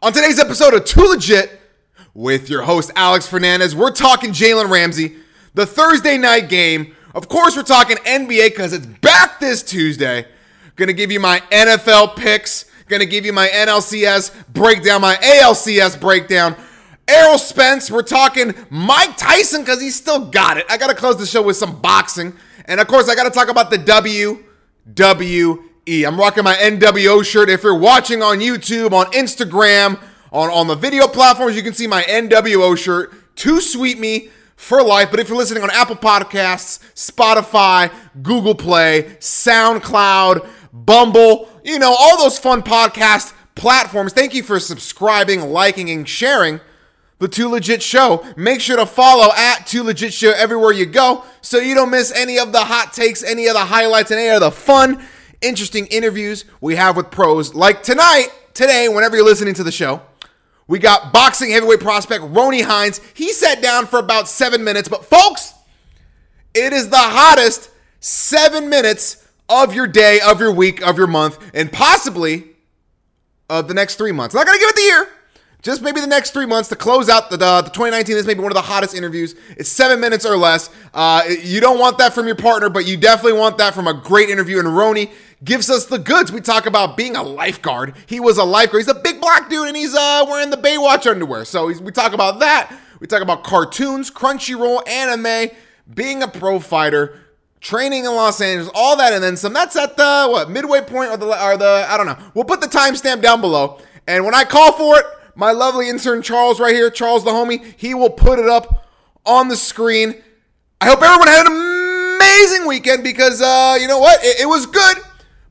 On today's episode of Too Legit with your host Alex Fernandez, we're talking Jalen Ramsey, the Thursday night game. Of course, we're talking NBA because it's back this Tuesday. Gonna give you my NFL picks, gonna give you my NLCS breakdown, my ALCS breakdown. Errol Spence, we're talking Mike Tyson because he's still got it. I gotta close the show with some boxing. And of course, I gotta talk about the WWE. I'm rocking my NWO shirt. If you're watching on YouTube, on Instagram, on, on the video platforms, you can see my NWO shirt. Too Sweet Me for life. But if you're listening on Apple Podcasts, Spotify, Google Play, SoundCloud, Bumble, you know, all those fun podcast platforms, thank you for subscribing, liking, and sharing the Too Legit Show. Make sure to follow at Too Legit Show everywhere you go so you don't miss any of the hot takes, any of the highlights, and any of the fun interesting interviews we have with pros. Like tonight, today, whenever you're listening to the show, we got boxing heavyweight prospect Roney Hines. He sat down for about seven minutes, but folks, it is the hottest seven minutes of your day, of your week, of your month, and possibly of the next three months. I'm not gonna give it the year. Just maybe the next three months to close out the, the, the 2019 is maybe one of the hottest interviews. It's seven minutes or less. Uh, you don't want that from your partner, but you definitely want that from a great interview. And Roney gives us the goods. We talk about being a lifeguard. He was a lifeguard. He's a big black dude, and he's uh, wearing the Baywatch underwear. So we talk about that. We talk about cartoons, Crunchyroll, anime, being a pro fighter, training in Los Angeles, all that, and then some. That's at the what midway point or the or the I don't know. We'll put the timestamp down below. And when I call for it, my lovely intern Charles right here, Charles the homie, he will put it up on the screen. I hope everyone had an amazing weekend because uh, you know what? It, it, was good,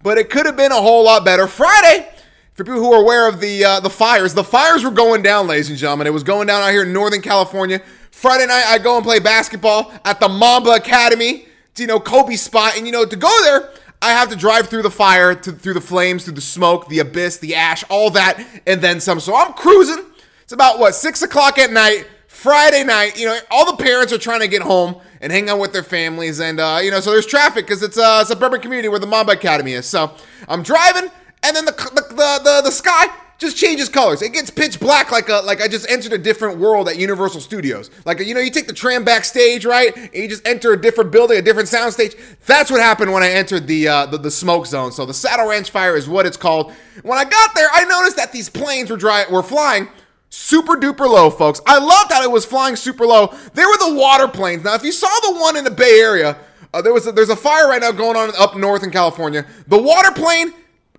but it could have been a whole lot better. Friday, for people who are aware of the uh, the fires, the fires were going down, ladies and gentlemen. It was going down out here in Northern California. Friday night, I go and play basketball at the Mamba Academy. You know, Kobe spot, and you know, to go there, I have to drive through the fire, to, through the flames, through the smoke, the abyss, the ash, all that, and then some. So I'm cruising. It's about what six o'clock at night, Friday night. You know, all the parents are trying to get home and hang out with their families, and uh, you know, so there's traffic because it's a suburban community where the Mamba Academy is. So I'm driving, and then the the the, the, the sky just changes colors. It gets pitch black like a like I just entered a different world at Universal Studios. Like you know, you take the tram backstage, right? And you just enter a different building, a different sound stage. That's what happened when I entered the, uh, the the smoke zone. So the Saddle Ranch fire is what it's called. When I got there, I noticed that these planes were dry were flying super duper low, folks. I loved that it was flying super low. They were the water planes. Now, if you saw the one in the Bay Area, uh, there was a, there's a fire right now going on up north in California. The water plane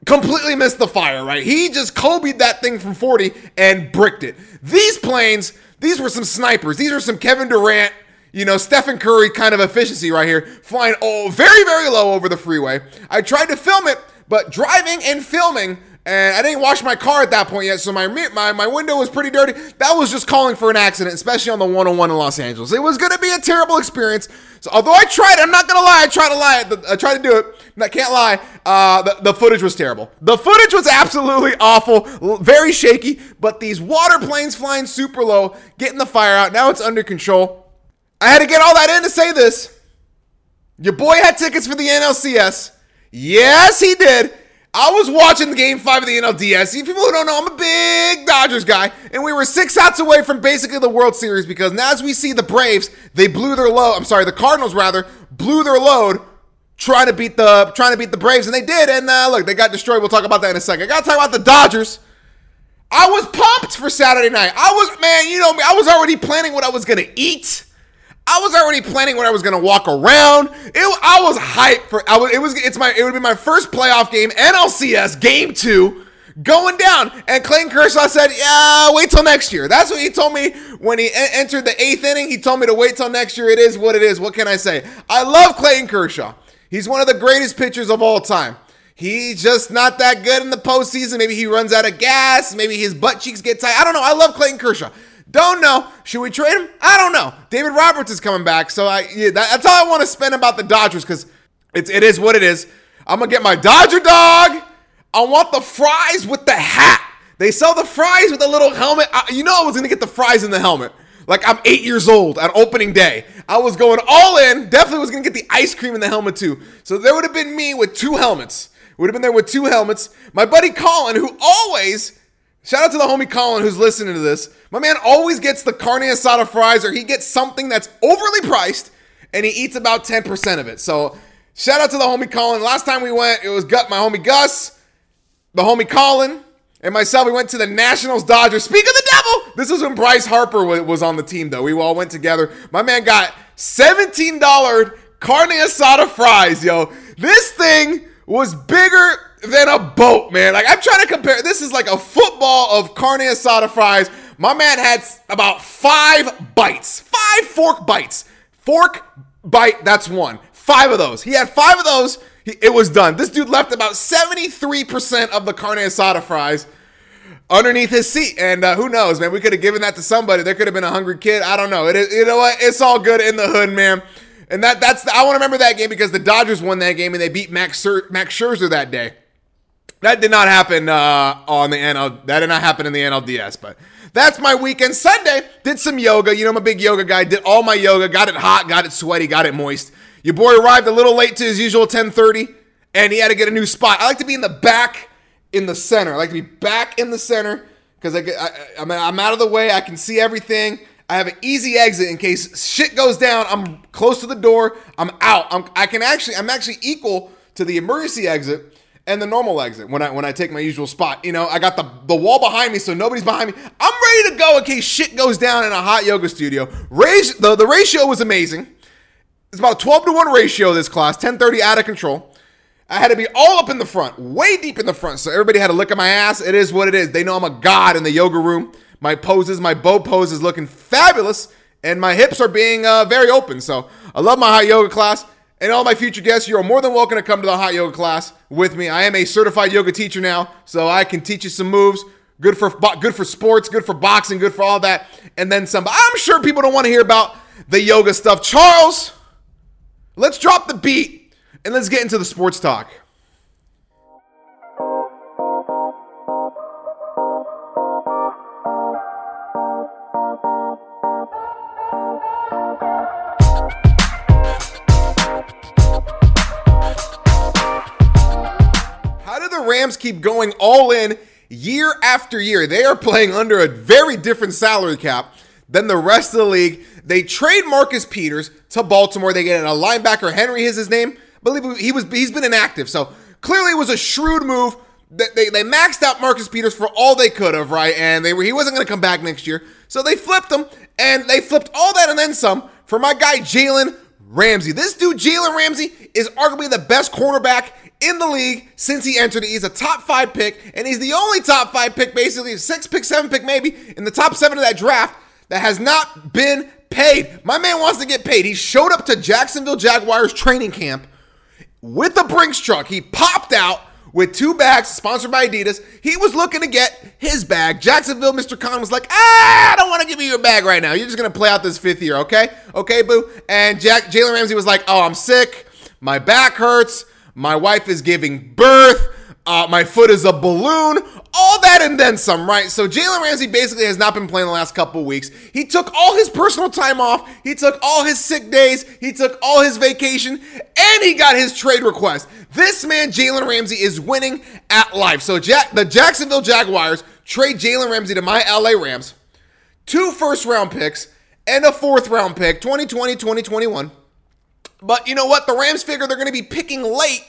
completely missed the fire, right? He just Kobe'd that thing from 40 and bricked it. These planes, these were some snipers. These are some Kevin Durant, you know, Stephen Curry kind of efficiency right here, flying oh very, very low over the freeway. I tried to film it, but driving and filming and I didn't wash my car at that point yet, so my my my window was pretty dirty. That was just calling for an accident, especially on the 101 in Los Angeles. It was going to be a terrible experience. So although I tried, I'm not gonna lie, I tried to lie. I tried to do it. I can't lie. Uh, the, the footage was terrible. The footage was absolutely awful, very shaky. But these water planes flying super low, getting the fire out. Now it's under control. I had to get all that in to say this. Your boy had tickets for the NLCS. Yes, he did. I was watching the game five of the NLDS. People who don't know, I'm a big Dodgers guy, and we were six outs away from basically the World Series because now as we see the Braves, they blew their load. I'm sorry, the Cardinals rather blew their load trying to beat the trying to beat the Braves, and they did. And uh, look, they got destroyed. We'll talk about that in a second. I got to talk about the Dodgers. I was pumped for Saturday night. I was man, you know me. I was already planning what I was gonna eat. I was already planning when I was gonna walk around. It, I was hyped for. I was. It was. It's my. It would be my first playoff game, NLCS game two, going down. And Clayton Kershaw said, "Yeah, wait till next year." That's what he told me when he e- entered the eighth inning. He told me to wait till next year. It is what it is. What can I say? I love Clayton Kershaw. He's one of the greatest pitchers of all time. He's just not that good in the postseason. Maybe he runs out of gas. Maybe his butt cheeks get tight. I don't know. I love Clayton Kershaw. Don't know. Should we trade him? I don't know. David Roberts is coming back, so I yeah, that, that's all I want to spend about the Dodgers because it's it is what it is. I'm gonna get my Dodger dog. I want the fries with the hat. They sell the fries with a little helmet. I, you know I was gonna get the fries in the helmet. Like I'm eight years old on opening day. I was going all in. Definitely was gonna get the ice cream in the helmet too. So there would have been me with two helmets. Would have been there with two helmets. My buddy Colin, who always Shout out to the homie Colin who's listening to this. My man always gets the carne asada fries or he gets something that's overly priced and he eats about 10% of it. So shout out to the homie Colin. Last time we went, it was gut my homie Gus, the homie Colin, and myself. We went to the Nationals Dodgers. Speak of the devil! This was when Bryce Harper was on the team, though. We all went together. My man got $17 carne asada fries, yo. This thing was bigger than a boat, man. Like I'm trying to compare. This is like a football of carne asada fries. My man had about five bites, five fork bites. Fork bite, that's one. Five of those. He had five of those. He, it was done. This dude left about 73% of the carne asada fries underneath his seat. And uh, who knows, man? We could have given that to somebody. There could have been a hungry kid. I don't know. It, you know what? It's all good in the hood, man. And that that's the, I want to remember that game because the Dodgers won that game and they beat Max Max Scherzer that day. That did not happen uh, on the NL. That did not happen in the NLDS, but that's my weekend. Sunday did some yoga. You know, I'm a big yoga guy. Did all my yoga. Got it hot. Got it sweaty. Got it moist. Your boy arrived a little late to his usual 10:30, and he had to get a new spot. I like to be in the back, in the center. I like to be back in the center because I, I, I'm, I'm out of the way. I can see everything. I have an easy exit in case shit goes down. I'm close to the door. I'm out. I'm, I can actually. I'm actually equal to the emergency exit and the normal exit when I when I take my usual spot. You know, I got the the wall behind me, so nobody's behind me. I'm ready to go in case shit goes down in a hot yoga studio. Raise the the ratio was amazing. It's about a 12 to 1 ratio this class, 1030 out of control. I had to be all up in the front, way deep in the front. So everybody had to look at my ass. It is what it is. They know I'm a god in the yoga room. My poses, my bow pose is looking fabulous, and my hips are being uh, very open. So I love my hot yoga class. And all my future guests, you are more than welcome to come to the hot yoga class with me. I am a certified yoga teacher now, so I can teach you some moves. Good for good for sports, good for boxing, good for all that, and then some. I'm sure people don't want to hear about the yoga stuff. Charles, let's drop the beat and let's get into the sports talk. Rams keep going all in year after year. They are playing under a very different salary cap than the rest of the league. They trade Marcus Peters to Baltimore. They get a linebacker. Henry is his name. I believe he was he's been inactive. So clearly it was a shrewd move. They, they maxed out Marcus Peters for all they could have, right? And they were he wasn't going to come back next year. So they flipped him, and they flipped all that and then some for my guy Jalen Ramsey. This dude, Jalen Ramsey, is arguably the best cornerback in the league since he entered. He's a top five pick, and he's the only top five pick, basically, six pick, seven pick, maybe, in the top seven of that draft that has not been paid. My man wants to get paid. He showed up to Jacksonville Jaguars training camp with a Brinks truck. He popped out with two bags sponsored by Adidas. He was looking to get his bag. Jacksonville, Mr. Khan was like, ah, I don't want to give you your bag right now. You're just going to play out this fifth year, okay? Okay, boo. And Jack Jalen Ramsey was like, oh, I'm sick. My back hurts. My wife is giving birth. Uh, my foot is a balloon. All that and then some, right? So Jalen Ramsey basically has not been playing the last couple weeks. He took all his personal time off. He took all his sick days. He took all his vacation, and he got his trade request. This man, Jalen Ramsey, is winning at life. So the Jacksonville Jaguars trade Jalen Ramsey to my LA Rams, two first round picks and a fourth round pick, 2020, 2021. But you know what? The Rams figure they're going to be picking late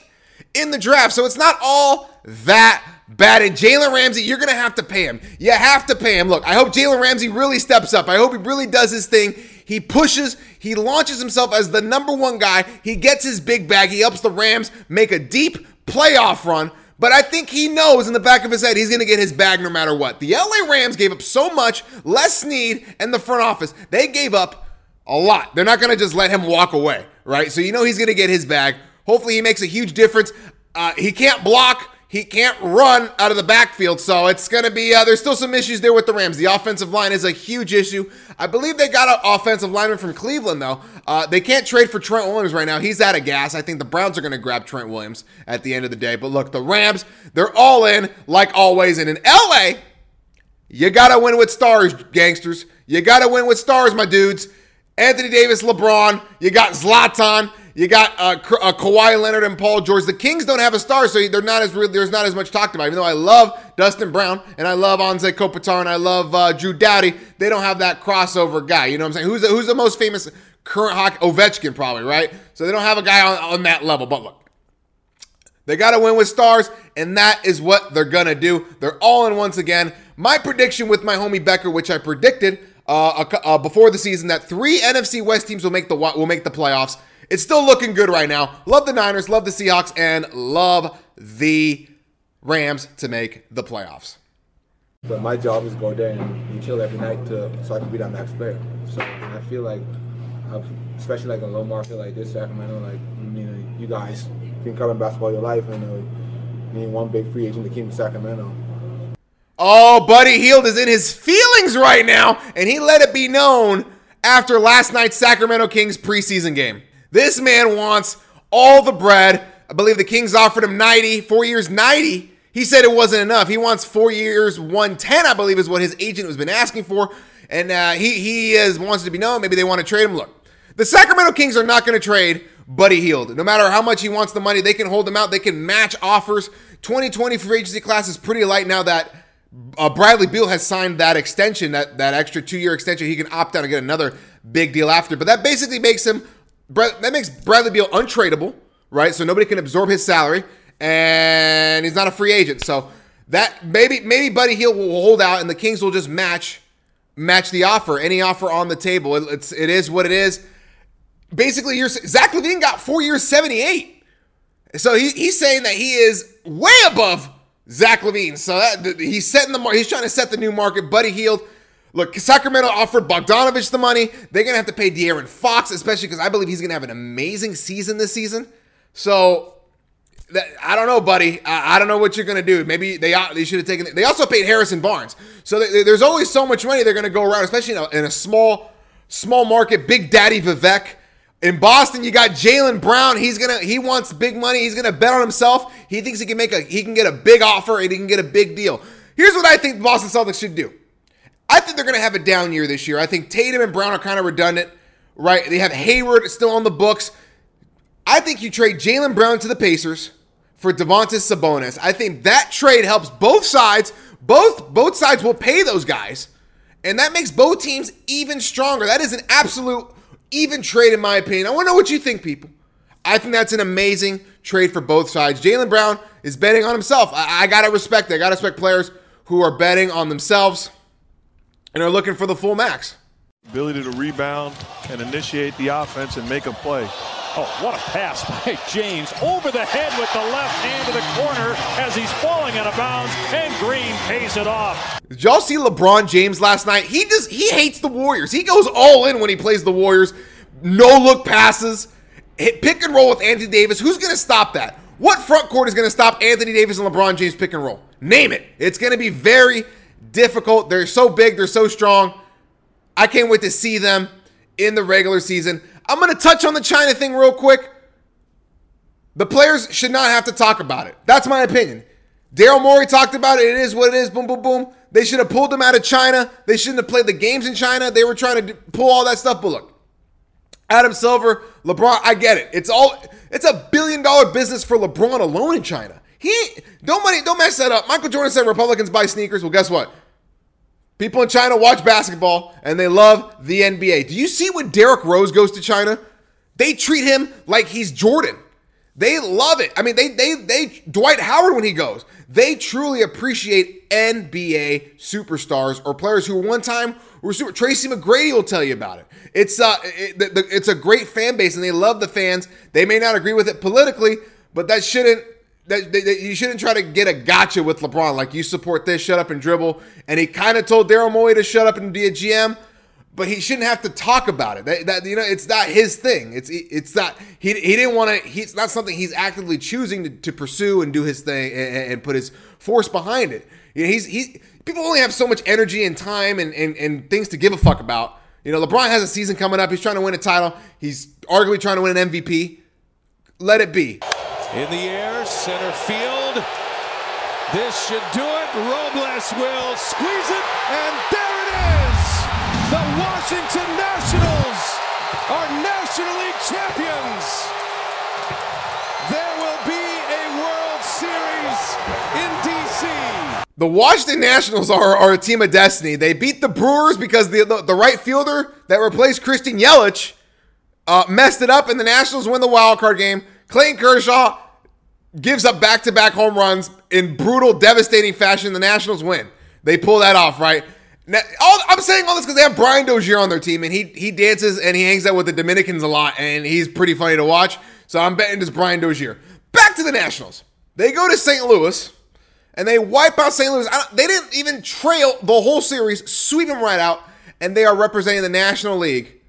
in the draft. So it's not all that bad. And Jalen Ramsey, you're going to have to pay him. You have to pay him. Look, I hope Jalen Ramsey really steps up. I hope he really does his thing. He pushes, he launches himself as the number one guy. He gets his big bag. He helps the Rams make a deep playoff run. But I think he knows in the back of his head he's going to get his bag no matter what. The LA Rams gave up so much, Les Snead and the front office. They gave up a lot. They're not going to just let him walk away right? So you know he's going to get his bag. Hopefully he makes a huge difference. Uh, he can't block. He can't run out of the backfield, so it's going to be. Uh, there's still some issues there with the Rams. The offensive line is a huge issue. I believe they got an offensive lineman from Cleveland, though. Uh, they can't trade for Trent Williams right now. He's out of gas. I think the Browns are going to grab Trent Williams at the end of the day. But look, the Rams, they're all in, like always. And in LA, you got to win with stars, gangsters. You got to win with stars, my dudes. Anthony Davis, LeBron. You got Zlatan. You got uh, uh, Kawhi Leonard and Paul George. The Kings don't have a star, so they're not as there's not as much talked about. Even though I love Dustin Brown and I love Anze Kopitar and I love uh, Drew Doughty. They don't have that crossover guy. You know what I'm saying? Who's the, who's the most famous current hockey? Ovechkin, probably, right? So they don't have a guy on, on that level. But look, they got to win with stars, and that is what they're going to do. They're all in once again. My prediction with my homie Becker, which I predicted uh, uh, before the season, that three NFC West teams will make the will make the playoffs. It's still looking good right now. Love the Niners, love the Seahawks, and love the Rams to make the playoffs. But my job is go there and kill every night to so I can be that next player. So I feel like, I've, especially like a low market like this, Sacramento, like you know, you guys been covering basketball your life, and uh, being one big free agent that came to Sacramento. Oh, Buddy Hield is in his feelings right now, and he let it be known after last night's Sacramento Kings preseason game. This man wants all the bread. I believe the Kings offered him 90, four years, 90. He said it wasn't enough. He wants four years, 110, I believe, is what his agent has been asking for. And uh, he, he is, wants to be known. Maybe they want to trade him. Look, the Sacramento Kings are not going to trade Buddy Hield. No matter how much he wants the money, they can hold him out. They can match offers. 2020 free agency class is pretty light now that uh, Bradley Beal has signed that extension, that, that extra two year extension. He can opt out and get another big deal after. But that basically makes him, that makes Bradley Beal untradeable, right? So nobody can absorb his salary, and he's not a free agent. So that maybe maybe Buddy Hield will hold out, and the Kings will just match match the offer, any offer on the table. It, it's it is what it is. Basically, you're, Zach LaVine got four years, seventy eight. So he, he's saying that he is way above Zach LaVine. So that, he's setting the he's trying to set the new market. Buddy Hield. Look, Sacramento offered Bogdanovich the money. They're gonna have to pay De'Aaron Fox, especially because I believe he's gonna have an amazing season this season. So that, I don't know, buddy. I, I, don't know what you're gonna do. Maybe they uh, they should have taken. They also paid Harrison Barnes. So they, there's always so much money they're gonna go around, especially in a, in a small small market. Big Daddy Divac. In Boston, you got Jaylen Brown. He's gonna he wants big money. He's gonna bet on himself. He thinks he can make a he can get a big offer and he can get a big deal. Here's what I think the Boston Celtics should do. I think they're gonna have a down year this year. I think Tatum and Brown are kind of redundant, right? They have Hayward still on the books. I think you trade Jaylen Brown to the Pacers for Domantas Sabonis. I think that trade helps both sides. Both both sides will pay those guys, and that makes both teams even stronger. That is an absolute even trade, in my opinion. I want to know what you think, people. I think that's an amazing trade for both sides. Jaylen Brown is betting on himself. I, I got to respect it. I got to respect players who are betting on themselves and are looking for the full max. Ability to rebound and initiate the offense and make a play. Oh, what a pass by James over the head with the left hand to the corner as he's falling out of bounds, and Green pays it off. Did y'all see LeBron James last night? He just he hates the Warriors. He goes all in when he plays the Warriors. No look passes, hit pick and roll with Anthony Davis. Who's going to stop that? What front court is going to stop Anthony Davis and LeBron James pick and roll? Name it. It's going to be very difficult. They're so big, they're so strong. I can't wait to see them in the regular season. I'm going to touch on the China thing real quick. The players should not have to talk about it. That's my opinion. Daryl Morey talked about it. It is what it is. Boom, boom, boom. They should have pulled them out of China. They shouldn't have played the games in China. They were trying to pull all that stuff. But look, Adam Silver, LeBron, I get it. It's all it's a billion dollar business for LeBron alone in China. He don't money, don't mess that up. Michael Jordan said Republicans buy sneakers. Well, guess what? People in China watch basketball and they love the NBA. Do you see when Derrick Rose goes to China? They treat him like he's Jordan. They love it. I mean, they they they Dwight Howard when he goes. They truly appreciate NBA superstars or players who one time were super. Tracy McGrady will tell you about it. It's uh, it, it's a great fan base and they love the fans. They may not agree with it politically, but that shouldn't that, that, that, you shouldn't try to get a gotcha with LeBron. Like you support this, shut up and dribble. And he kind of told Daryl Morey to shut up and be a GM, but he shouldn't have to talk about it. That, that you know, it's not his thing. It's it's not he he didn't want to. He's not something he's actively choosing to, to pursue and do his thing and, and, put his force behind it. You know, he's he people only have so much energy and time and, and and things to give a fuck about. You know, LeBron has a season coming up. He's trying to win a title. He's arguably trying to win an MVP. Let it be. In the air, center field. This should do it. Robles will squeeze it, and there it is. The Washington Nationals are National League champions. There will be a World Series in D.C. The Washington Nationals are, are a team of destiny. They beat the Brewers because the, the, the right fielder that replaced Christian Yelich uh, messed it up, and the Nationals win the wild card game. Clayton Kershaw gives up back to back home runs in brutal, devastating fashion. The Nationals win. They pull that off, right? Now, all, I'm saying all this because they have Brian Dozier on their team, and he he dances and he hangs out with the Dominicans a lot, and he's pretty funny to watch. So I'm betting it's Brian Dozier. Back to the Nationals. They go to St. Louis, and they wipe out St. Louis. they didn't even trail the whole series, sweep them right out, and they are representing the National League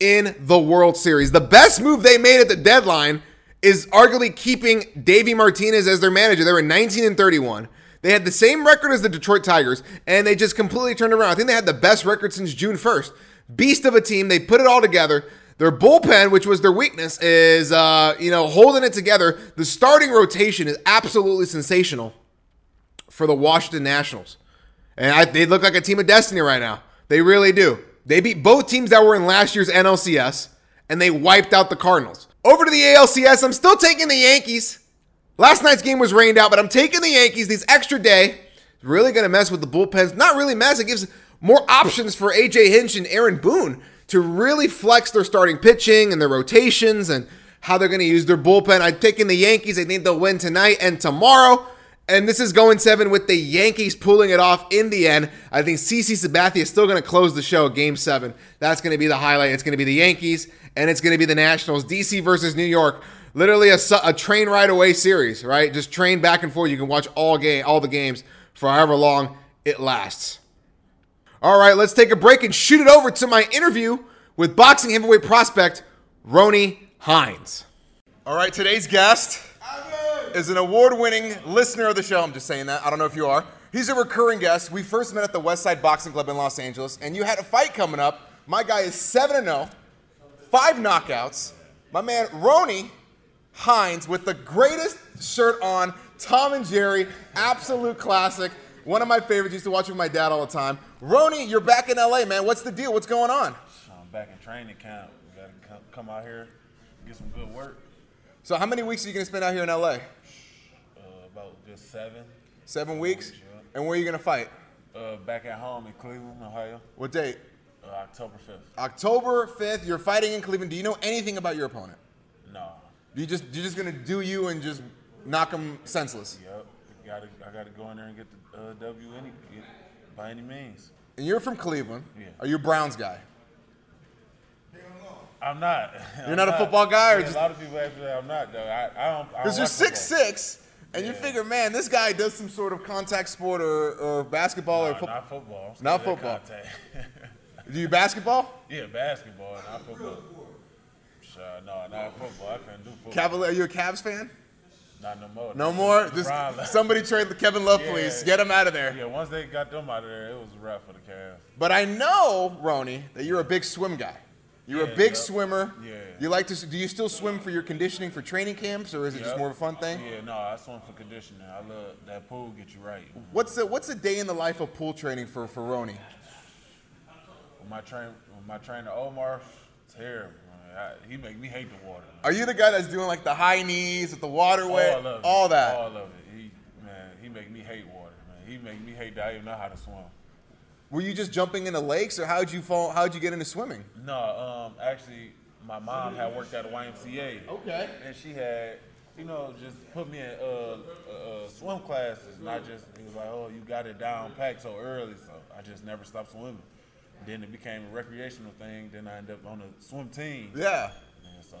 in the World Series. The best move they made at the deadline is arguably keeping Davey Martinez as their manager. They were 19 and 31. They had the same record as the Detroit Tigers, and they just completely turned around. I think they had the best record since June 1st. Beast of a team. They put it all together. Their bullpen, which was their weakness, is uh, you know holding it together. The starting rotation is absolutely sensational for the Washington Nationals, and I, they look like a team of destiny right now. They really do. They beat both teams that were in last year's NLCS, and they wiped out the Cardinals. Over to the ALCS, I'm still taking the Yankees. Last night's game was rained out, but I'm taking the Yankees. These extra day really going to mess with the bullpens. Not really mess. It gives more options for AJ Hinch and Aaron Boone to really flex their starting pitching and their rotations and how they're going to use their bullpen. I'm taking the Yankees. I think they'll win tonight and tomorrow. And this is going seven with the Yankees pulling it off in the end. I think CC Sabathia is still going to close the show, game seven. That's going to be the highlight. It's going to be the Yankees and it's going to be the Nationals. DC versus New York. Literally a, a train ride away series, right? Just train back and forth. You can watch all game, all the games for however long it lasts. All right, let's take a break and shoot it over to my interview with boxing heavyweight prospect Roney Hines. All right, today's guest is an award-winning listener of the show. I'm just saying that. I don't know if you are. He's a recurring guest. We first met at the West Side Boxing Club in Los Angeles, and you had a fight coming up. My guy is 7 0, five knockouts. My man Roney Hines with the greatest shirt on, Tom and Jerry, absolute classic. One of my favorites. Used to watch with my dad all the time. Roney, you're back in LA, man. What's the deal? What's going on? I'm back in training camp. We gotta come out here, get some good work. So, how many weeks are you gonna spend out here in LA? about just seven. Seven weeks? And where are you going to fight? Uh, back at home in Cleveland, Ohio. What date? Uh, October 5th. October 5th, you're fighting in Cleveland. Do you know anything about your opponent? No. You just you're just gonna do you and just knock him senseless. Yep. Gotta, I got to go in there and get the uh, W any, by any means. And you're from Cleveland. Yeah. Are you a Browns guy? I'm not. You're I'm not, a football guy, or Yeah, just a lot of people actually I'm not though. I, I don't. because you're six six, and you figure, man, this guy does some sort of contact sport or, or basketball or Nah, football. not football. Not football. Do you basketball? yeah, basketball, not football. Sure, no, not football. I couldn't do football. Cavalier, are you a Cavs fan? Not no more. No more. Just somebody trade the Kevin Love, Yeah. please. Get him out of there. Yeah, once they got them out of there, it was rough for the Cavs. But I know, Roney, that you're a big swim guy. You're a big yeah. swimmer. Yeah. You like to? Do you still swim for your conditioning for training camps, or is it just more of a fun thing? Yeah, no, I swim for conditioning. I love that pool. Get you right. What's the What's a day in the life of pool training for for Roney? With my train, my trainer Omar, terrible. man. I, he make me hate the water. man. Are you the guy that's doing like the high knees with the water wet, all of it. all that? All of it. He man, he make me hate water. Man, he make me hate that I even know how to swim. Were you just jumping into lakes, or how'd you fall? How'd you get into swimming? No, um, actually, my mom had worked at a YMCA. Okay. And she had, you know, just put me in uh, uh, uh, swim classes. Not just, it was like, oh, you got it down packed so early. So I just never stopped swimming. Then it became a recreational thing. Then I ended up on a swim team. Yeah. And so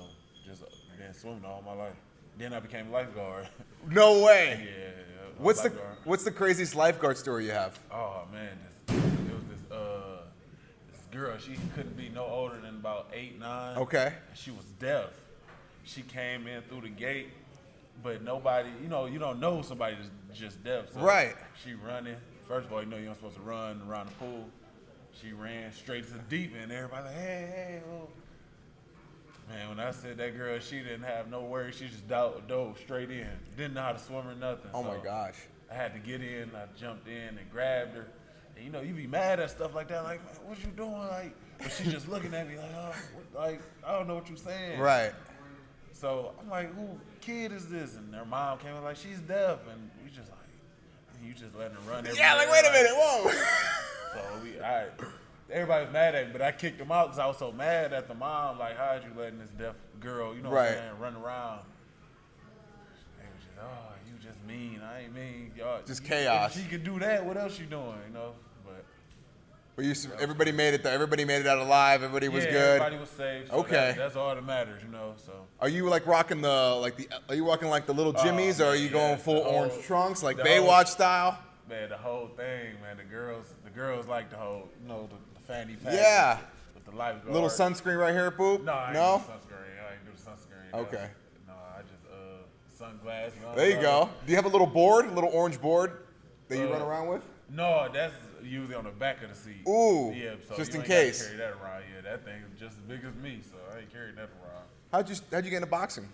just been swimming all my life. Then I became a lifeguard. No way. yeah, What's the. What's the craziest lifeguard story you have? Oh man, this, it was this uh this girl. She couldn't be no older than about eight, nine. Okay. She was deaf. She came in through the gate, but nobody, you know, you don't know somebody that's just deaf. So Right. She running. First of all, you know you're not supposed to run around the pool. She ran straight to the deep end. Everybody like, hey, hey, oh. Man, when I said that girl, she didn't have no worries. She just dove, dove straight in. Didn't know how to swim or nothing. Oh my gosh. I had to get in. I jumped in and grabbed her. And you know, you be mad at stuff like that. Like, man, what you doing? Like, but she just looking at me like, oh, what, like I don't know what you're saying. Right. So I'm like, who kid is this? And their mom came in like, she's deaf, and we just like, You just letting her run. Yeah, like wait a minute, whoa. So we, I, everybody was mad at me, but I kicked them out because I was so mad at the mom. Like, how'd you letting this deaf girl, you know, what Right. I'm saying, run around? They was just, oh, mean. I ain't mean. Y'all, Just chaos. If she could do that, what else you doing? You know, but But you, everybody made it. Though. Everybody made it out alive. Everybody was yeah, good. everybody was safe. So Okay. that- that's all that matters, you know. So. Are you like rocking the like the? Are you rocking like the little jimmies, or are you man, going full whole- orange trunks, like Baywatch whole- style? Man, the whole thing, man. The girls, the girls like the whole, you know, the, the fanny pack. Yeah. With the lifeguard. Little sunscreen right here, boop. No, I ain't no. sunscreen. I ain't do the sunscreen. Okay. No, I just uh sunglasses. There you go. Do you have a little board, a little orange board that you Uh, run around with? No, that's usually on the back of the seat. Ooh, Yeah, so just in case. Carry that around. Yeah, that thing is just as big as me, so I ain't carrying that around. How'd you How'd you get into boxing?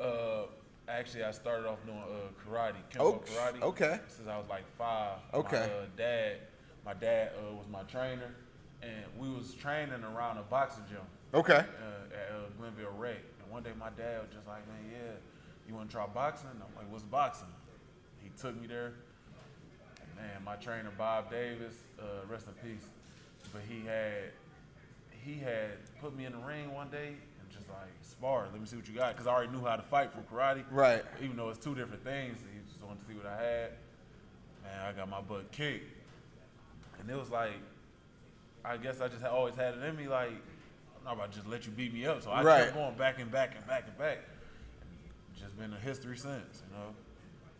Uh, actually, I started off doing uh, karate, Oh, karate. okay. Since I was like five. Okay. My uh, dad, my dad uh, was my trainer, and we was training around a boxing gym Okay. uh, at uh, Glenville Rec. And one day my dad was just like, "Man, yeah, you want to try boxing?" I'm like, "What's boxing?" He took me there. And man, my trainer Bob Davis, uh, rest in peace, but he had he had put me in the ring one day and just like spar. Let me see what you got, because I already knew how to fight from karate. Right. Even though it's two different things, he just wanted to see what I had. Man, I got my butt kicked, and it was like, I guess I just had always had it in me. Like, I'm not about to just let you beat me up. So I Right. kept going back and back and back and back. Just been a history since, you know.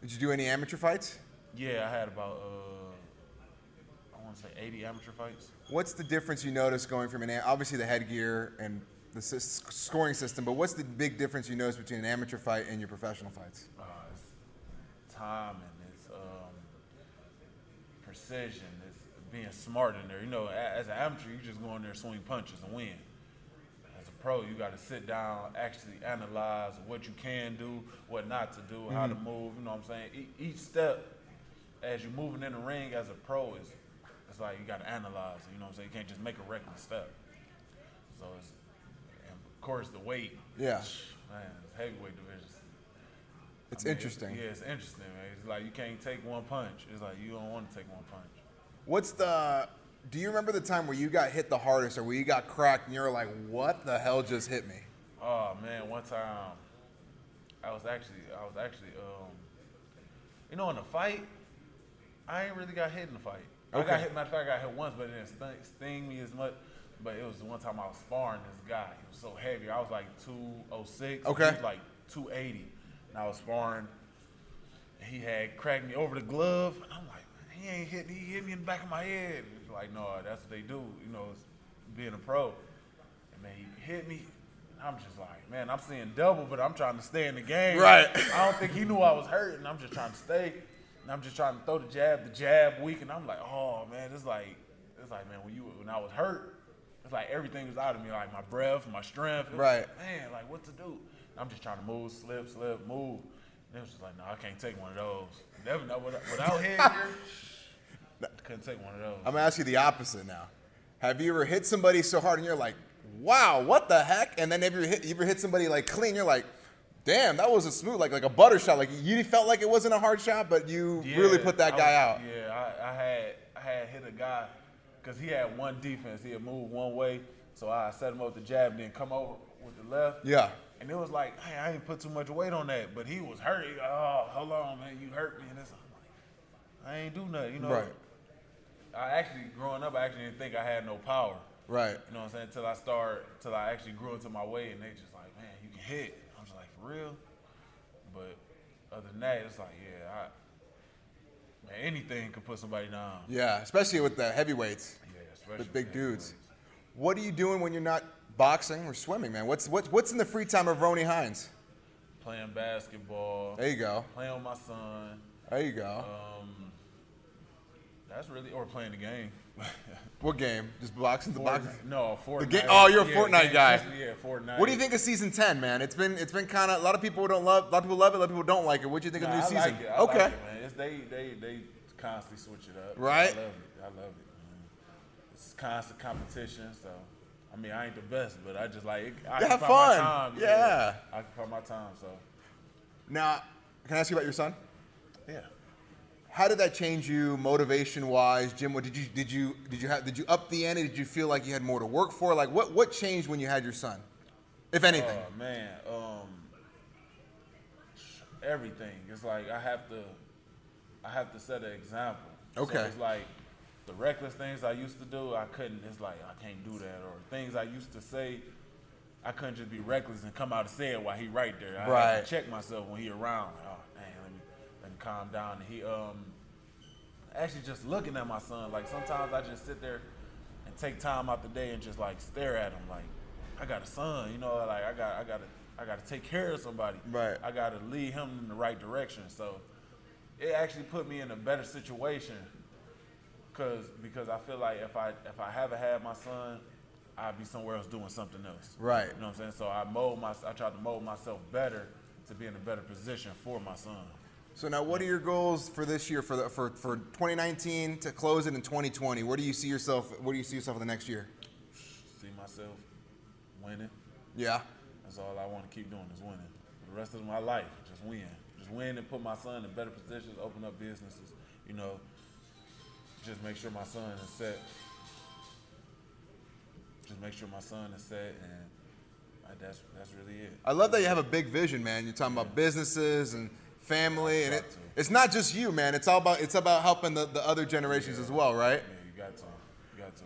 Did you do any amateur fights? Yeah, I had about uh, I want to say 80 amateur fights. What's the difference you notice going from an obviously the headgear and the scoring system, but what's the big difference you notice between an amateur fight and your professional fights? Uh, it's time and it's um, precision. It's being smart in there. You know, as an amateur, you just go in there, swing punches, and win. Pro, you got to sit down, actually analyze what you can do, what not to do, how to mm-hmm. move. You know what I'm saying? E- each step, as you're moving in the ring as a pro, is it's like you got to analyze. You know what I'm saying? You can't just make a reckless step. So it's, and of course, the weight. Yeah. Man, it's heavyweight division. It's I mean, interesting. Yeah, it's interesting, man. It's like you can't take one punch. It's like you don't want to take one punch. What's the? Do you remember the time where you got hit the hardest, or where you got cracked, and you were like, "What the hell just hit me?" Oh man, one time I was actually I was actually um you know in the fight, I ain't really got hit in the fight. I got hit matter of fact I got hit once but it didn't sting, sting me as much. But it was the one time I was sparring this guy. He was so heavy. I was like 206. Okay. He was like 280. And I was sparring. And he had cracked me over the glove. And I'm like, he ain't hit me. He hit me in the back of my head. Like, no, that's what they do. You know, it's being a pro. And man, he hit me. I'm just like, man, I'm seeing double, but I'm trying to stay in the game. Right. I don't think he knew I was hurting. I'm just trying to stay. And I'm just trying to throw the jab, the jab weak. And I'm like, oh man, it's like, it's like, man, when you when I was hurt, it's like everything was out of me, like my breath, my strength. Right. like, man, like what to do? I'm just trying to move, slip, slip, move. And it was just like, no, I can't take one of those. Never know without, without headgear. couldn't take one of those. I'm gonna ask you the opposite now. Have you ever hit somebody so hard and you're like, "Wow, what the heck?" And then have you hit, you ever hit somebody like clean? You're like, "Damn, that was a smooth, like like a butter shot. Like you felt like it wasn't a hard shot, but you really put that guy was- out." Yeah, I, I had I had hit a guy because he had one defense. He had moved one way, so I set him up with the jab, and then come over with the left. Yeah. And it was like, hey, I didn't put too much weight on that, but he was hurt. He, oh, hold on, man, you hurt me. And it's, I'm like, I ain't do nothing, you know. Right. I actually, growing up, I actually didn't think I had no power. Right. You know what I'm saying? Until I start, till I actually grew into my weight, and they just like, man, you can hit. I'm just like, for real. But other than that, it's like, yeah, I, man, anything could put somebody down. Yeah, especially with the heavyweights, Yeah, especially with big dudes. What are you doing when you're not boxing or swimming, man? What's what's what's in the free time of Roney Hines? Playing basketball, There you go. playing with my son. There you go. Um, that's really, or playing the game. what game? Just boxing? The boxing? No, Fortnite. game- oh, you're a Yeah, Fortnite game guy. system, Yeah, Fortnite. What do you think of season ten, man? It's been it's been kind of a lot of people don't love a lot of people love it, a lot of people don't like it. What do you think Nah, of the new I season? like okay. like it, man. It's, they they they constantly switch it up. Right. I love it. I love it. Man. It's constant competition, so. I mean, I ain't the best, but I just like it. I Yeah, occupy fun. My time. Yeah. I occupy my time, so Now, can I ask you about your son? yeah. How did that change you motivation wise, Jim? What did you did you did you have did you up the ante? Did you feel like you had more to work for? Like what what changed when you had your son, if anything? Oh man, um, everything. It's like I have to, I have to set an example. So Okay. it's like the reckless things I used to do, I couldn't. It's like I can't do that, or things I used to say, I couldn't just be reckless and come out and say it while he right there. I had Right. to check myself when he around. Calm down. And he um, actually just looking at my son. Like sometimes I just sit there and take time out the day and just like stare at him. Like I got a son, you know. Like I got I got to I got to take care of somebody. Right. I got to lead him in the right direction. So it actually put me in a better situation. Cause because I feel like if I if I haven't had my son, I'd be somewhere else doing something else. Right. You know what I'm saying? So I mold my I tried to mold myself better to be in a better position for my son. So now, what are your goals for this year for the, for for 2019 to close it in 2020? Where do you see yourself? Where do you see yourself in the next year? See myself winning. Yeah. That's all I want to keep doing is winning. For the rest of my life, just win. Just win and put my son in better positions, open up businesses, you know. Just make sure my son is set. Just make sure my son is set and uh, that's that's really it. I love that you have a big vision, man. You're talking about businesses and family, and it, it's not just you, man. It's all about it's about helping the, the other generations as well, right? Yeah, you got to. You got to.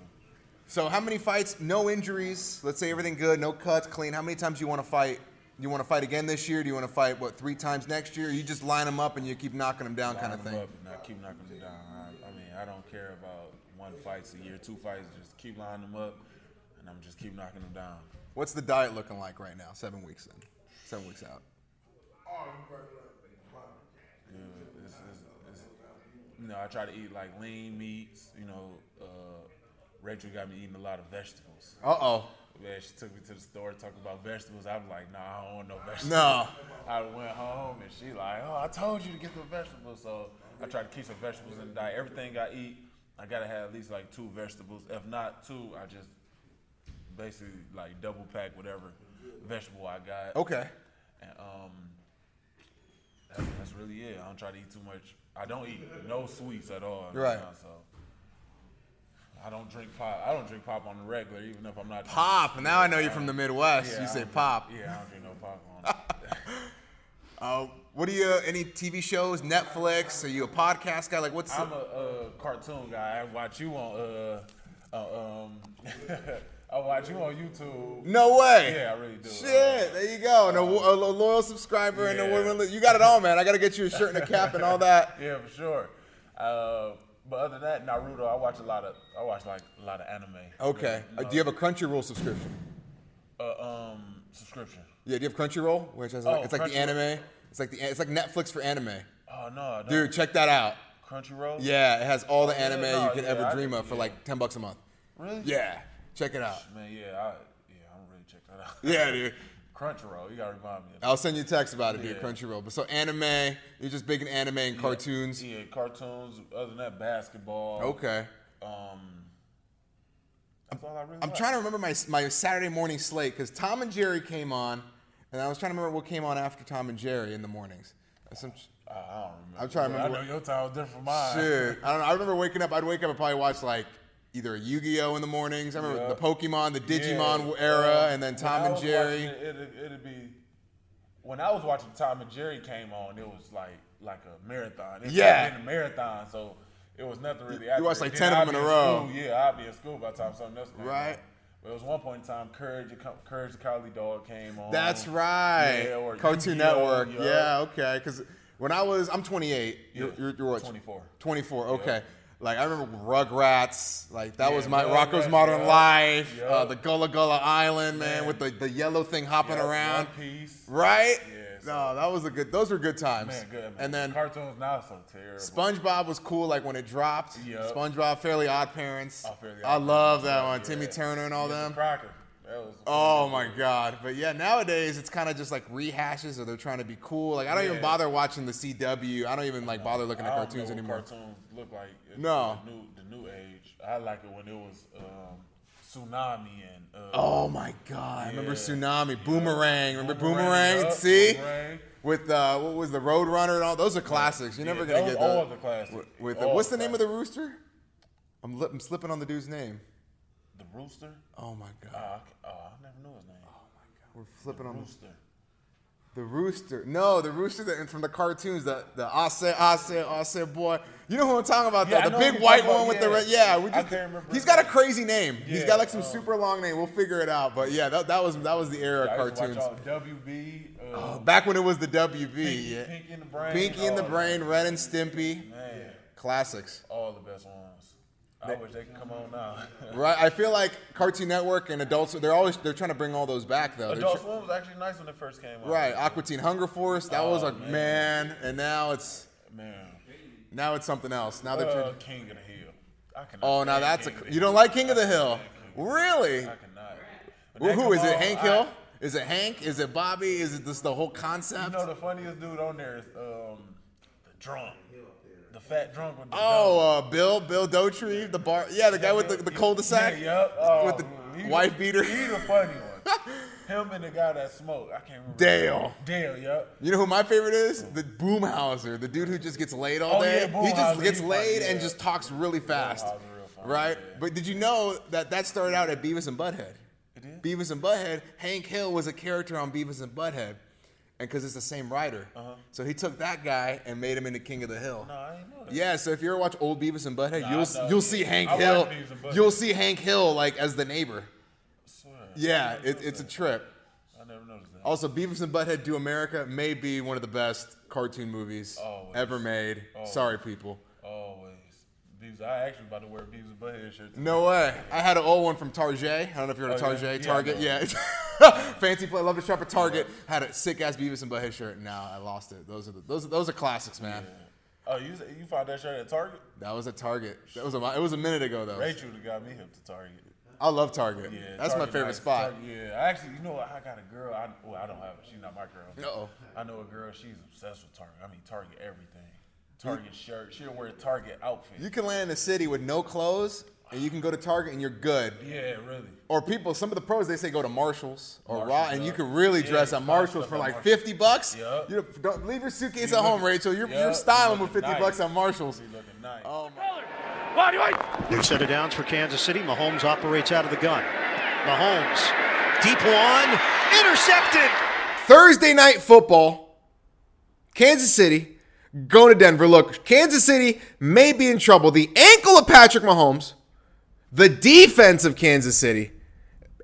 So, how many fights? No injuries. Let's say everything good, no cuts, clean. How many times do you want to fight? Do you want to fight again this year? Do you want to fight what three times next year? You just line them up and you keep knocking them down, kind of Line 'em thing. up and I keep knocking them down. I, I mean, I don't care about one fights a year, two fights. Just keep lining them up, and I'm just keep knocking them down. What's the diet looking like right now? Seven weeks in, seven weeks out. Oh, yeah, it's, it's, it's, you know, I try to eat like lean meats. You know, uh, Rachel got me eating a lot of vegetables. Uh oh. Man, she took me to the store talking about vegetables. I'm like, nah, I don't want no vegetables. No. I went home and she like, oh, I told you to get the vegetables. So I try to keep some vegetables in the diet. Everything I eat, I gotta have at least like two vegetables. If not two, I just basically like double pack whatever vegetable I got. Okay. And um, that's, that's really it. I don't try to eat too much. I don't eat no sweets at all. Right. now, so I don't drink pop. I don't drink pop on the regular, even if I'm not. Pop. Now I know you're from the Midwest. Yeah, you say pop. Yeah, I don't drink no pop on. Uh, what are you? Any TV shows? Netflix? Are you a podcast guy? Like what's? I'm a uh, cartoon guy. I watch you on. Uh, uh, um, I watch you on YouTube. no way. Yeah, I really do. Shit, there you go. And a, a loyal subscriber and a woman. You got it all, man. I got to get you a shirt and a cap and all that. Yeah, for sure. Uh, but other than that, Naruto. I watch a lot of. I watch like a lot of anime. Okay. Uh, do you have a Crunchyroll subscription? uh, um subscription? Yeah. Do you have Crunchyroll? Which is Oh, it's like the anime. It's like the it's like Netflix for anime. Oh no, I don't. Dude, check that out. Crunchyroll. Yeah, it has all the Oh, yeah, anime no, you could yeah, ever dream of for yeah. like ten bucks a month. Really? Yeah. Check it out. Man, yeah, I, yeah, I'm really check that out. Yeah, dude. Crunchyroll. You gotta remind me. Of I'll send you a text about it, dude. Yeah. Crunchyroll. But so anime, you're just big in anime and cartoons. Yeah, cartoons. Other than that, basketball. Okay. Um, that's all I really. I'm like. trying to remember my my Saturday morning slate because Tom and Jerry came on, and I was trying to remember what came on after Tom and Jerry in the mornings. Some, I, I don't remember. I'm trying to I remember know your time was different from mine. shit, I don't know. I remember waking up. I'd wake up and probably watch like either a Yu-Gi-Oh in the mornings. I remember Yeah. the Pokemon, the Digimon Yeah, era, and then Tom and Jerry. It, it'd, it'd be when I was watching Tom and Jerry came on. It was like like a marathon. It Yeah. in a marathon, so it was nothing really. You watched, like, 10 of I'd in a row. School. Yeah, I'd be in school by the time something else came Right. on. But it was one point in time, Courage, the Courage the Cowardly Dog came on. That's right. Yeah, or Cartoon Yu-Gi-Oh, Network. yeah. Yeah, okay. Because when I was, I'm 28. You're, you're, you're what? 24. 24. Okay. Like I remember Rugrats. Like that Yeah, was my Rugrats, Rocko's Modern yeah. Life. Yeah. Uh, the Gullah Gullah Island, man, Man. with the, the yellow thing hopping Yeah, around. Right? Yeah, No, that was a good. Those were good times. Man, good. Man. And then cartoons now so terrible. SpongeBob was cool. Like when it dropped. Yep. SpongeBob, Fairly Odd Parents. Oh, Fairly I love that one. yeah. Timmy Turner and all them. Crocker. Oh my god! But yeah, nowadays it's kind of just like rehashes, or they're trying to be cool. Like I don't even bother watching the CW. I don't even like bother looking at cartoons anymore. Cartoons look like. No. The new, the new age. I like it when it was um, Toonami and uh, Oh my god! I remember Yeah. Toonami, Boomerang. Remember Boomerang, Boomerang? See, Boomerang. with uh, what was the Roadrunner and all those are classics. You're never gonna those get all those. the classics. With, with All what's the the name of the rooster? I'm, li- I'm slipping on the dude's name. The Rooster. Oh my god! Uh, I c- oh, I never knew his name. Oh my God. We're flipping on the, Rooster. the rooster. No, the rooster that from the cartoons. The the Ase Ase Ase boy. You know who I'm talking about? Yeah, though? The big white one about, with the red. Yeah, we I just, can't remember He's his got a crazy name. He's got like some um, super long name. We'll figure it out. But yeah, that, that was that was the era I of used to watch cartoons. all WB. Uh, Back when it was the WB. Pinky, yeah. Pinky in the Brain. Pinky in the Brain, Ren and Stimpy. Man, classics. all the best ones. I wish they could come on now. Right? I feel like Cartoon Network and Adults they're always they're trying to bring all those back though. Adult Swim was actually nice when it first came out. right, Aqua Teen Hunger Force that was Oh, a man. man. and now it's Man. now it's something else. Now they're Uh. King of the Hill. I cannot Oh, now that's a King the you don't like King of the Hill, can't stand King of the really? I cannot. Well, who it? on, Hank I- Hill? Is it Hank? Is it Bobby? Is it just the whole concept? You know the funniest dude on there is um, the drunk, fat drunk with the Oh, uh, Bill, Bill Dauterive, the bar, yeah, the guy with the, the cul-de-sac, Yeah, yep. Oh, with the he- wife beater. He's a funny one. Him and the guy that smoked. I can't remember. Dale. Dale, yep. You know who my favorite is? The Boomhauser, the dude who just gets laid all Oh, day. yeah, he just gets he's laid funny, and yeah. just talks really fast, funny, right? yeah. But did you know that that started out at Beavis and Butthead? It did? Beavis and Butthead. Hank Hill was a character on Beavis and Butthead, and because it's the same writer, so he took that guy and made him into King of the Hill. Uh-huh. No, I didn't know that. Yeah, so if you ever watch old Beavis and Butthead, Nah, you'll know, you'll yeah. see Hank I Hill. Beavis and Butthead. You'll see Hank Hill like as the neighbor. Yeah, it, it's a trip. I never noticed that. Also, Beavis and Butthead Do America may be one of the best cartoon movies Always. ever made. Sorry, people. Beavis. I actually about to wear a Beavis and Butthead shirt. today. No way. I had an old one from Target. I don't know if you're a Oh, yeah? Target. Yeah, Target, know. yeah. Fancy play. Love to shop at Target. Had a sick ass Beavis and Butthead shirt, now I lost it. Those are the, those are, those are classics, man. Oh, you you found that shirt at Target? That was at Target. That was a it was a minute ago though. Rachel got me hip to Target. I love Target. Yeah, That's my favorite nice. spot. Target, yeah, actually, you know what? I got a girl. I well, I don't have. She's not my girl. Uh-oh. I know a girl. She's obsessed with Target. I mean, Target everything. Target shirt. She'll wear a Target outfit. You can land in the city with no clothes, and you can go to Target and you're good. yeah, really. Or people, some of the pros they say go to Marshalls or Marshalls, Raw, and you can really Yeah, dress you at Marshalls for like Marshalls. fifty bucks. Yup. You don't leave your suitcase You at home, looking- Rachel. You're, yup, you're you styling with looking fifty bucks nice. at Marshalls. She looking nice. Oh my. New set of downs for Kansas City. Mahomes operates out of the gun. Mahomes, deep one, intercepted. Thursday night football. Kansas City going to Denver. Look, Kansas City may be in trouble. The ankle of Patrick Mahomes, the defense of Kansas City.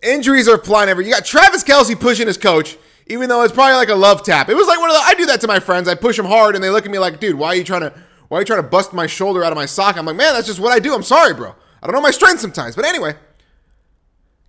Injuries are flying everywhere. You got Travis Kelce pushing his coach, even though it's probably like a love tap. It was like one of the. I do that to my friends. I push them hard, and they look at me like, "Dude, why are you trying to? Why are you trying to bust my shoulder out of my sock?" I'm like, "Man, that's just what I do. I'm sorry, bro. I don't know my strength sometimes." But anyway,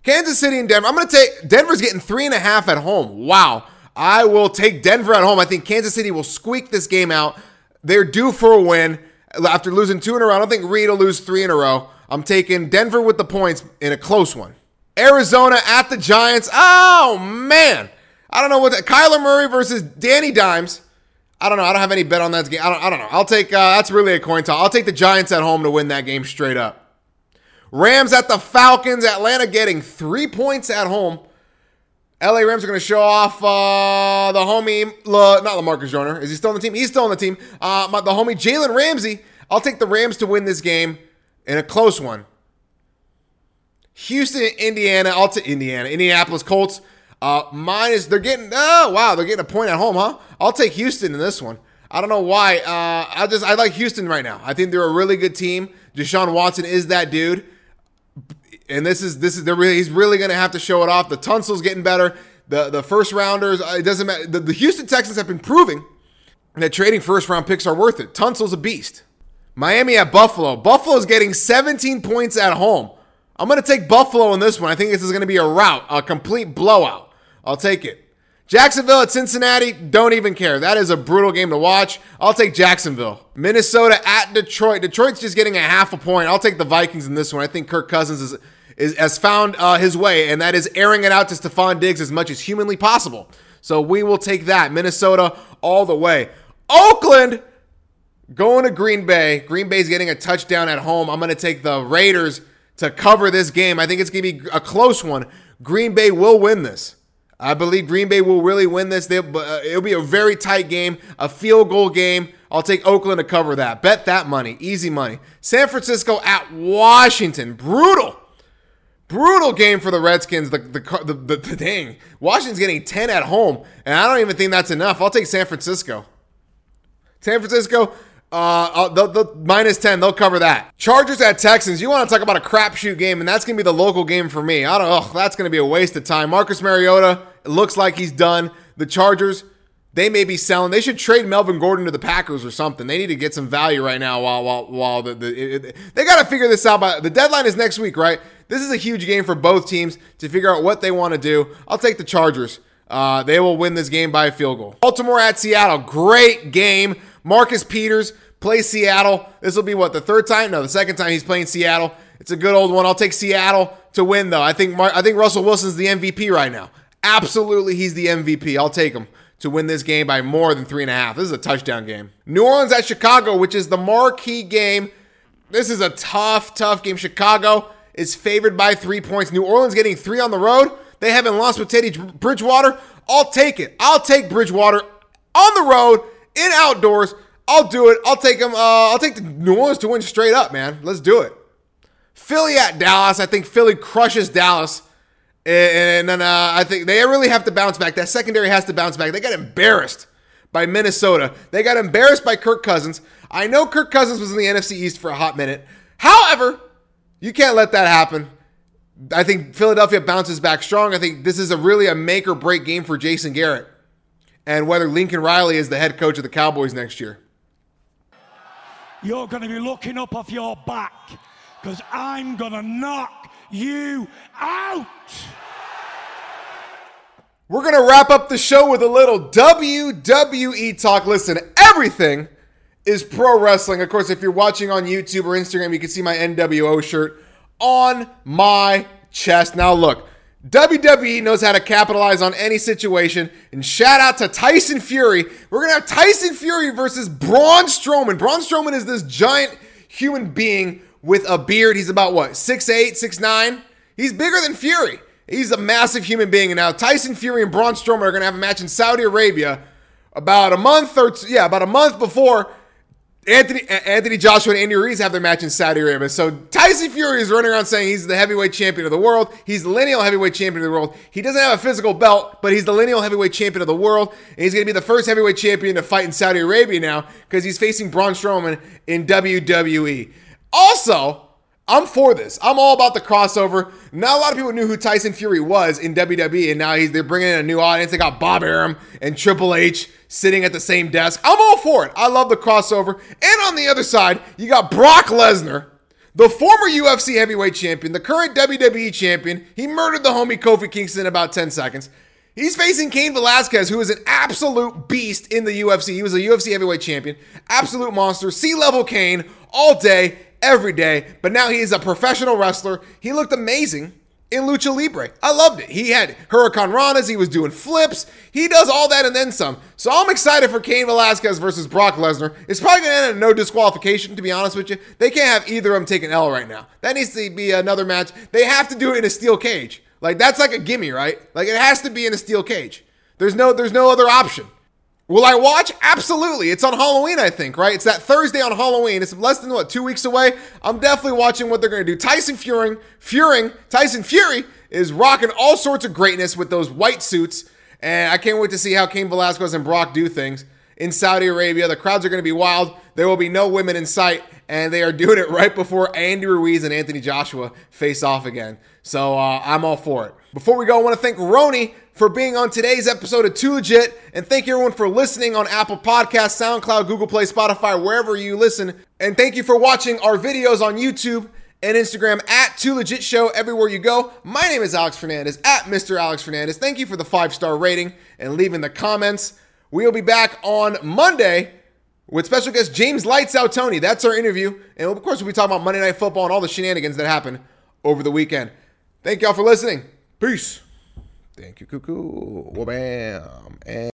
Kansas City and Denver. I'm going to take Denver's getting three and a half at home. Wow. I will take Denver at home. I think Kansas City will squeak this game out. They're due for a win after losing two in a row. I don't think Reid will lose three in a row. I'm taking Denver with the points in a close one. Arizona at the Giants. Oh, man. I don't know what that. Kyler Murray versus Danny Dimes. I don't know. I don't have any bet on that game. I don't, I don't know. I'll take, uh, that's really a coin toss. I'll take the Giants at home to win that game straight up. Rams at the Falcons. Atlanta getting three points at home. LA Rams are going to show off uh, the homie, La, not Lamarcus Joyner. Is he still on the team? He's still on the team. Uh, my, the homie Jalen Ramsey. I'll take the Rams to win this game in a close one. Houston, Indiana. I'll take Indiana. Indianapolis Colts. Uh, minus, they're getting, oh, wow, they're getting a point at home, huh? I'll take Houston in this one. I don't know why. Uh, I just, I like Houston right now. I think they're a really good team. Deshaun Watson is that dude and this is this is the really he's really going to have to show it off. The Tunsil's getting better. The the first rounders uh, it doesn't matter. The, the Houston Texans have been proving that trading first round picks are worth it. Tunsil's a beast. Miami at Buffalo. Buffalo's getting 17 points at home. I'm going to take Buffalo in this one. I think this is going to be a rout, a complete blowout. I'll take it. Jacksonville at Cincinnati, don't even care. That is a brutal game to watch. I'll take Jacksonville. Minnesota at Detroit. Detroit's just getting a half a point. I'll take the Vikings in this one. I think Kirk Cousins is, is has found uh, his way, and that is airing it out to Stefon Diggs as much as humanly possible. So we will take that. Minnesota all the way. Oakland going to Green Bay. Green Bay's getting a touchdown at home. I'm going to take the Raiders to cover this game. I think it's going to be a close one. Green Bay will win this. I believe Green Bay will really win this. They, uh, it'll be a very tight game, a field goal game. I'll take Oakland to cover that. Bet that money. Easy money. San Francisco at Washington. Brutal. Brutal game for the Redskins. The, the, the, the, the dang. Washington's getting 10 at home, and I don't even think that's enough. I'll take San Francisco. San Francisco, uh, the minus 10, they'll cover that. Chargers at Texans. You want to talk about a crapshoot game, and that's going to be the local game for me. I don't know. That's going to be a waste of time. Marcus Mariota, it looks like he's done. The Chargers, they may be selling. They should trade Melvin Gordon to the Packers or something. They need to get some value right now while while while the, the it, they got to figure this out. By the deadline is next week, right? This is a huge game for both teams to figure out what they want to do. I'll take the Chargers. Uh, they will win this game by a field goal. Baltimore at Seattle, great game. Marcus Peters plays Seattle. This will be what the third time? No, the second time he's playing Seattle. It's a good old one. I'll take Seattle to win though. I think Mar- I think Russell Wilson's the MVP right now. Absolutely, he's the MVP. I'll take him to win this game by more than three and a half. This is a touchdown game. New Orleans at Chicago, which is the marquee game. This is a tough, tough game. Chicago is favored by three points. New Orleans getting three on the road. They haven't lost with Teddy Bridgewater. I'll take it. I'll take Bridgewater on the road in outdoors. I'll do it. I'll take them. Uh, I'll take the New Orleans to win straight up, man. Let's do it. Philly at Dallas. I think Philly crushes Dallas. And then uh, I think they really have to bounce back. That secondary has to bounce back. They got embarrassed by Minnesota. They got embarrassed by Kirk Cousins. I know Kirk Cousins was in the NFC East for a hot minute. However, you can't let that happen. I think Philadelphia bounces back strong. I think this is a really a make or break game for Jason Garrett and whether Lincoln Riley is the head coach of the Cowboys next year. You're going to be looking up off your back because I'm going to knock you out. We're going to wrap up the show with a little WWE talk. Listen, everything is pro wrestling. Of course, if you're watching on YouTube or Instagram, you can see my NWO shirt on my chest. Now, look, WWE knows how to capitalize on any situation. And shout out to Tyson Fury. We're going to have Tyson Fury versus Braun Strowman. Braun Strowman is this giant human being with a beard. He's about what, 6'8, 6'9? He's bigger than Fury. He's a massive human being. And now Tyson Fury and Braun Strowman are going to have a match in Saudi Arabia about a month or two, yeah, about a month before Anthony Anthony Joshua and Andy Ruiz have their match in Saudi Arabia. So Tyson Fury is running around saying he's the heavyweight champion of the world. He's the lineal heavyweight champion of the world. He doesn't have a physical belt, but he's the lineal heavyweight champion of the world. And he's going to be the first heavyweight champion to fight in Saudi Arabia now because he's facing Braun Strowman in WWE. Also, I'm for this. I'm all about the crossover. Not a lot of people knew who Tyson Fury was in WWE, and now he's they're bringing in a new audience. They got Bob Arum and Triple H sitting at the same desk. I'm all for it. I love the crossover. And on the other side, you got Brock Lesnar, the former UFC heavyweight champion, the current WWE champion. He murdered the homie Kofi Kingston in about 10 seconds. He's facing Cain Velasquez, who is an absolute beast in the UFC. He was a UFC heavyweight champion, absolute monster, sea level Cain all day every day, but now he is a professional wrestler. He looked amazing in Lucha Libre. I loved it. He had hurricanranas, he was doing flips. He does all that and then some. So I'm excited for Cain Velasquez versus Brock Lesnar. It's probably going to end in no disqualification, to be honest with you. They can't have either of them take an L right now. That needs to be another match. They have to do it in a steel cage. Like that's like a gimme, right? Like it has to be in a steel cage. There's no there's no other option. Will I watch? Absolutely. It's on Halloween, I think, right? It's that Thursday on Halloween. It's less than what, two weeks away. I'm definitely watching what they're gonna do. Tyson Fury, Fury, Tyson Fury is rocking all sorts of greatness with those white suits. And I can't wait to see how Cain Velasquez and Brock do things in Saudi Arabia. The crowds are going to be wild. There will be no women in sight, and they are doing it right before Andy Ruiz and Anthony Joshua face off again. So uh, I'm all for it. Before we go, I want to thank Roney for being on today's episode of Too Legit, and thank you everyone for listening on Apple Podcasts, SoundCloud, Google Play, Spotify, wherever you listen. And thank you for watching our videos on YouTube and Instagram at Too Legit Show everywhere you go. My name is Alex Fernandez at Mr. Alex Fernandez. Thank you for the five star rating and leaving the comments. We'll be back on Monday with special guest James Lights Out Toney. That's our interview. And of course, we'll be talking about Monday Night Football and all the shenanigans that happened over the weekend. Thank y'all for listening. Peace. Thank you, cuckoo. Bam. And